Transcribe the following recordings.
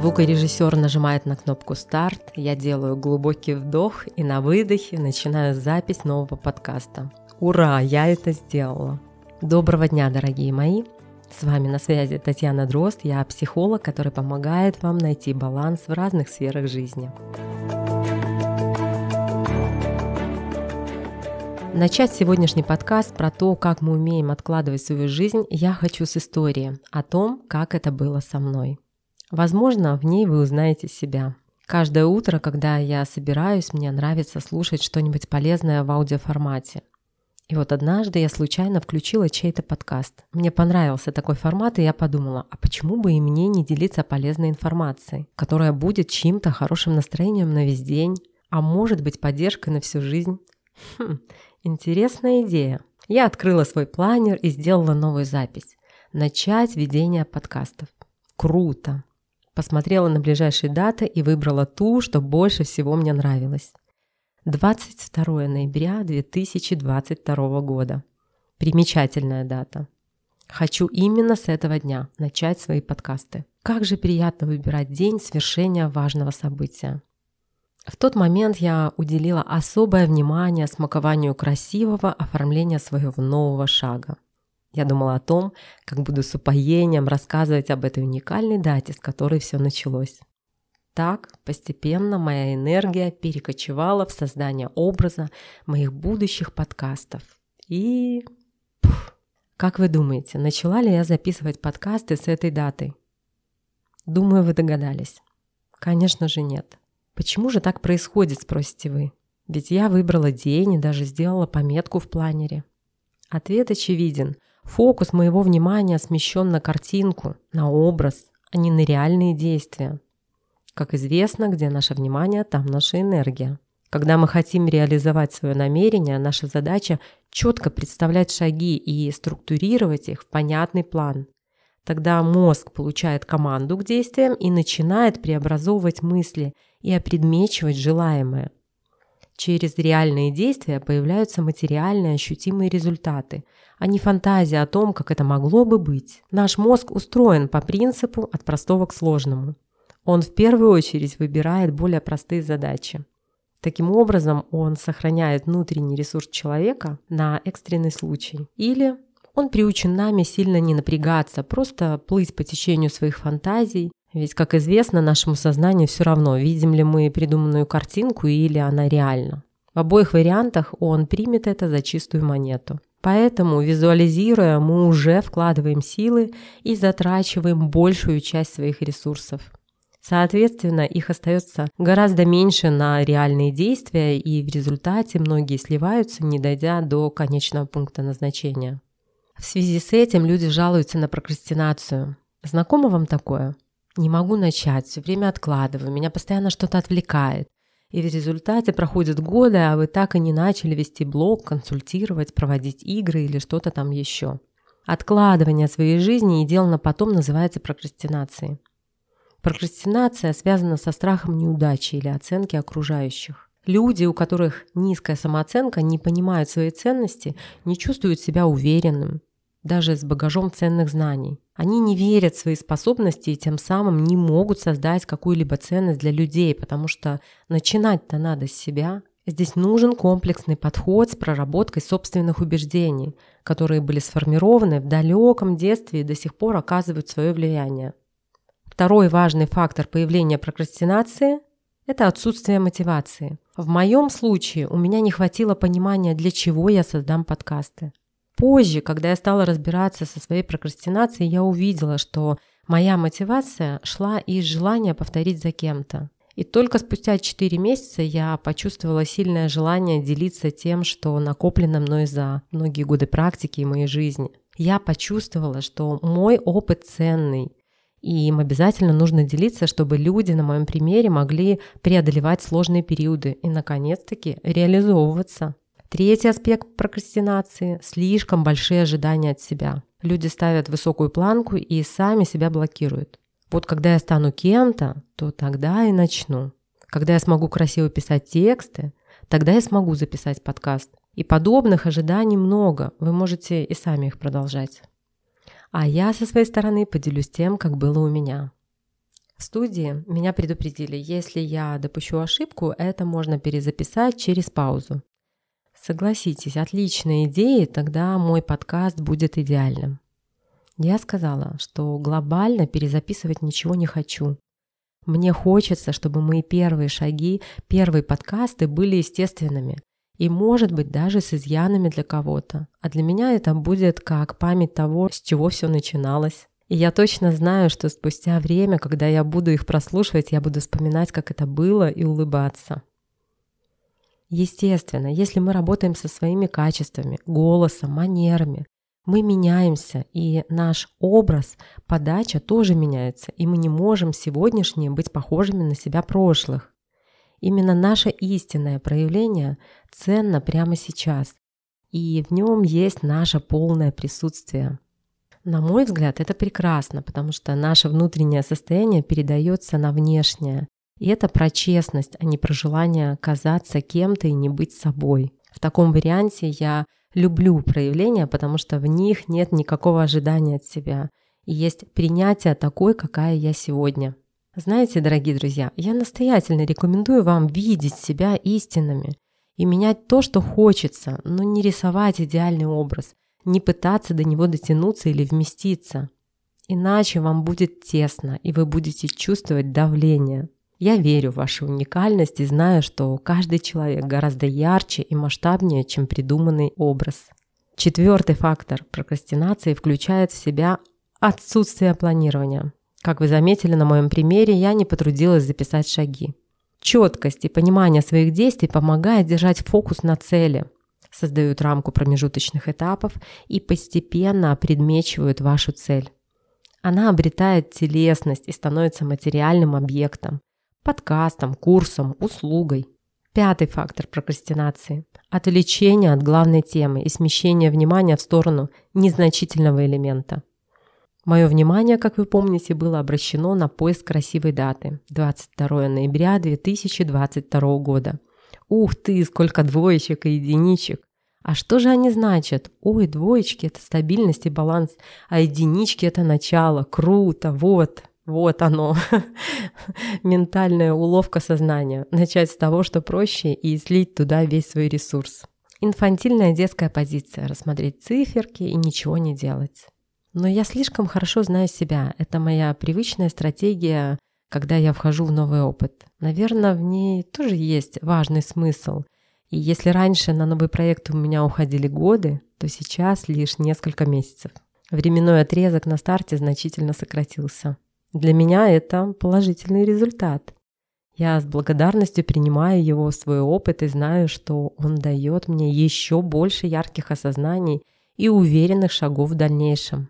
Звукорежиссер нажимает на кнопку «Старт», я делаю глубокий вдох и на выдохе начинаю запись нового подкаста. Ура, я это сделала! Доброго дня, дорогие мои! С вами на связи Татьяна Дрозд, я психолог, который помогает вам найти баланс в разных сферах жизни. Начать сегодняшний подкаст про то, как мы умеем откладывать свою жизнь, я хочу с истории о том, как это было со мной. Возможно, в ней вы узнаете себя. Каждое утро, когда я собираюсь, мне нравится слушать что-нибудь полезное в аудиоформате. И вот однажды я случайно включила чей-то подкаст. Мне понравился такой формат, и я подумала, а почему бы и мне не делиться полезной информацией, которая будет чьим-то хорошим настроением на весь день, а может быть поддержкой на всю жизнь? Хм, интересная идея. Я открыла свой планер и сделала новую запись. Начать ведение подкастов. Круто! Посмотрела на ближайшие даты и выбрала ту, что больше всего мне нравилась. 22 ноября 2022 года. Примечательная дата. Хочу именно с этого дня начать свои подкасты. Как же приятно выбирать день свершения важного события. В тот момент я уделила особое внимание смакованию красивого оформления своего нового шага. Я думала о том, как буду с упоением рассказывать об этой уникальной дате, с которой все началось. Так постепенно моя энергия перекочевала в создание образа моих будущих подкастов. И... Пух. Как вы думаете, начала ли я записывать подкасты с этой датой? Думаю, вы догадались. Конечно же нет. Почему же так происходит, спросите вы? Ведь я выбрала день и даже сделала пометку в планере. Ответ очевиден. Фокус моего внимания смещен на картинку, на образ, а не на реальные действия. Как известно, где наше внимание, там наша энергия. Когда мы хотим реализовать свое намерение, наша задача четко представлять шаги и структурировать их в понятный план. Тогда мозг получает команду к действиям и начинает преобразовывать мысли и опредмечивать желаемое. Через реальные действия появляются материальные ощутимые результаты, а не фантазия о том, как это могло бы быть. Наш мозг устроен по принципу от простого к сложному. Он в первую очередь выбирает более простые задачи. Таким образом, он сохраняет внутренний ресурс человека на экстренный случай. Или он приучен нами сильно не напрягаться, просто плыть по течению своих фантазий. Ведь, как известно, нашему сознанию все равно, видим ли мы придуманную картинку или она реальна. В обоих вариантах он примет это за чистую монету. Поэтому, визуализируя, мы уже вкладываем силы и затрачиваем большую часть своих ресурсов. Соответственно, их остается гораздо меньше на реальные действия, и в результате многие сливаются, не дойдя до конечного пункта назначения. В связи с этим люди жалуются на прокрастинацию. Знакомо вам такое? Не могу начать, все время откладываю, меня постоянно что-то отвлекает. И в результате проходят годы, а вы так и не начали вести блог, консультировать, проводить игры или что-то там еще. Откладывание своей жизни и дел на потом называется прокрастинацией. Прокрастинация связана со страхом неудачи или оценки окружающих. Люди, у которых низкая самооценка, не понимают своей ценности, не чувствуют себя уверенным, даже с багажом ценных знаний. Они не верят в свои способности и тем самым не могут создать какую-либо ценность для людей, потому что начинать-то надо с себя. Здесь нужен комплексный подход с проработкой собственных убеждений, которые были сформированы в далеком детстве и до сих пор оказывают свое влияние. Второй важный фактор появления прокрастинации – это отсутствие мотивации. В моем случае у меня не хватило понимания, для чего я создам подкасты. Позже, когда я стала разбираться со своей прокрастинацией, я увидела, что моя мотивация шла из желания повторить за кем-то. И только спустя 4 месяца я почувствовала сильное желание делиться тем, что накоплено мной за многие годы практики и моей жизни. Я почувствовала, что мой опыт ценный, и им обязательно нужно делиться, чтобы люди на моем примере могли преодолевать сложные периоды и, наконец-таки, реализовываться. Третий аспект прокрастинации – слишком большие ожидания от себя. Люди ставят высокую планку и сами себя блокируют. Вот когда я стану кем-то, то тогда и начну. Когда я смогу красиво писать тексты, тогда я смогу записать подкаст. И подобных ожиданий много, вы можете и сами их продолжать. А я со своей стороны поделюсь тем, как было у меня. В студии меня предупредили, если я допущу ошибку, это можно перезаписать через паузу. Согласитесь, отличная идея, тогда мой подкаст будет идеальным. Я сказала, что глобально перезаписывать ничего не хочу. Мне хочется, чтобы мои первые шаги, первые подкасты были естественными и, может быть, даже с изъянами для кого-то. А для меня это будет как память того, с чего все начиналось. И я точно знаю, что спустя время, когда я буду их прослушивать, я буду вспоминать, как это было, и улыбаться. Естественно, если мы работаем со своими качествами, голосом, манерами, мы меняемся, и наш образ, подача тоже меняется, и мы не можем сегодняшние быть похожими на себя прошлых. Именно наше истинное проявление ценно прямо сейчас, и в нем есть наше полное присутствие. На мой взгляд, это прекрасно, потому что наше внутреннее состояние передается на внешнее. И это про честность, а не про желание казаться кем-то и не быть собой. В таком варианте я люблю проявления, потому что в них нет никакого ожидания от себя. И есть принятие такой, какая я сегодня. Знаете, дорогие друзья, я настоятельно рекомендую вам видеть себя истинными и менять то, что хочется, но не рисовать идеальный образ – не пытаться до него дотянуться или вместиться. Иначе вам будет тесно, и вы будете чувствовать давление. Я верю в вашу уникальность и знаю, что каждый человек гораздо ярче и масштабнее, чем придуманный образ. Четвертый фактор прокрастинации включает в себя отсутствие планирования. Как вы заметили на моем примере, я не потрудилась записать шаги. Четкость и понимание своих действий помогает держать фокус на цели – создают рамку промежуточных этапов и постепенно предмечивают вашу цель. Она обретает телесность и становится материальным объектом, подкастом, курсом, услугой. Пятый фактор прокрастинации – отвлечение от главной темы и смещение внимания в сторону незначительного элемента. Мое внимание, как вы помните, было обращено на поиск красивой даты – 22 ноября 2022 года. Ух ты, сколько двоечек и единичек! А что же они значат? Ой, двоечки – это стабильность и баланс, а единички – это начало. Круто, вот, вот оно. Ментальная уловка сознания. Начать с того, что проще, и слить туда весь свой ресурс. Инфантильная детская позиция – рассмотреть циферки и ничего не делать. Но я слишком хорошо знаю себя. Это моя привычная стратегия, когда я вхожу в новый опыт. Наверное, в ней тоже есть важный смысл – и если раньше на новый проект у меня уходили годы, то сейчас лишь несколько месяцев. Временной отрезок на старте значительно сократился. Для меня это положительный результат. Я с благодарностью принимаю его в свой опыт и знаю, что он дает мне еще больше ярких осознаний и уверенных шагов в дальнейшем.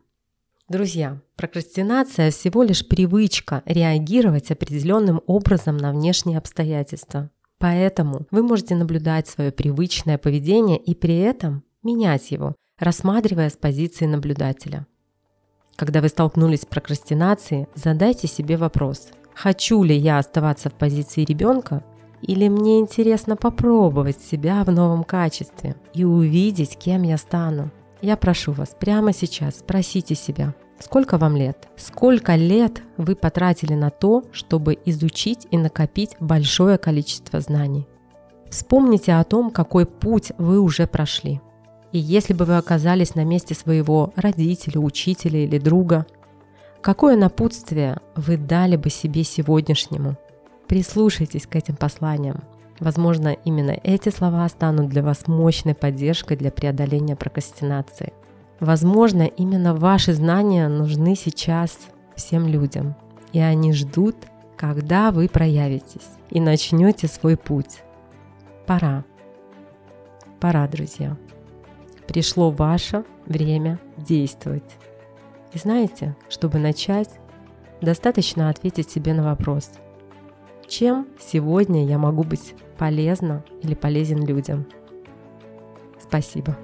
Друзья, прокрастинация всего лишь привычка реагировать определенным образом на внешние обстоятельства. Поэтому вы можете наблюдать свое привычное поведение и при этом менять его, рассматривая с позиции наблюдателя. Когда вы столкнулись с прокрастинацией, задайте себе вопрос, хочу ли я оставаться в позиции ребенка или мне интересно попробовать себя в новом качестве и увидеть, кем я стану. Я прошу вас прямо сейчас спросите себя, Сколько вам лет? Сколько лет вы потратили на то, чтобы изучить и накопить большое количество знаний? Вспомните о том, какой путь вы уже прошли. И если бы вы оказались на месте своего родителя, учителя или друга, какое напутствие вы дали бы себе сегодняшнему? Прислушайтесь к этим посланиям. Возможно, именно эти слова станут для вас мощной поддержкой для преодоления прокрастинации – Возможно, именно ваши знания нужны сейчас всем людям, и они ждут, когда вы проявитесь и начнете свой путь. Пора. Пора, друзья. Пришло ваше время действовать. И знаете, чтобы начать, достаточно ответить себе на вопрос, чем сегодня я могу быть полезна или полезен людям. Спасибо.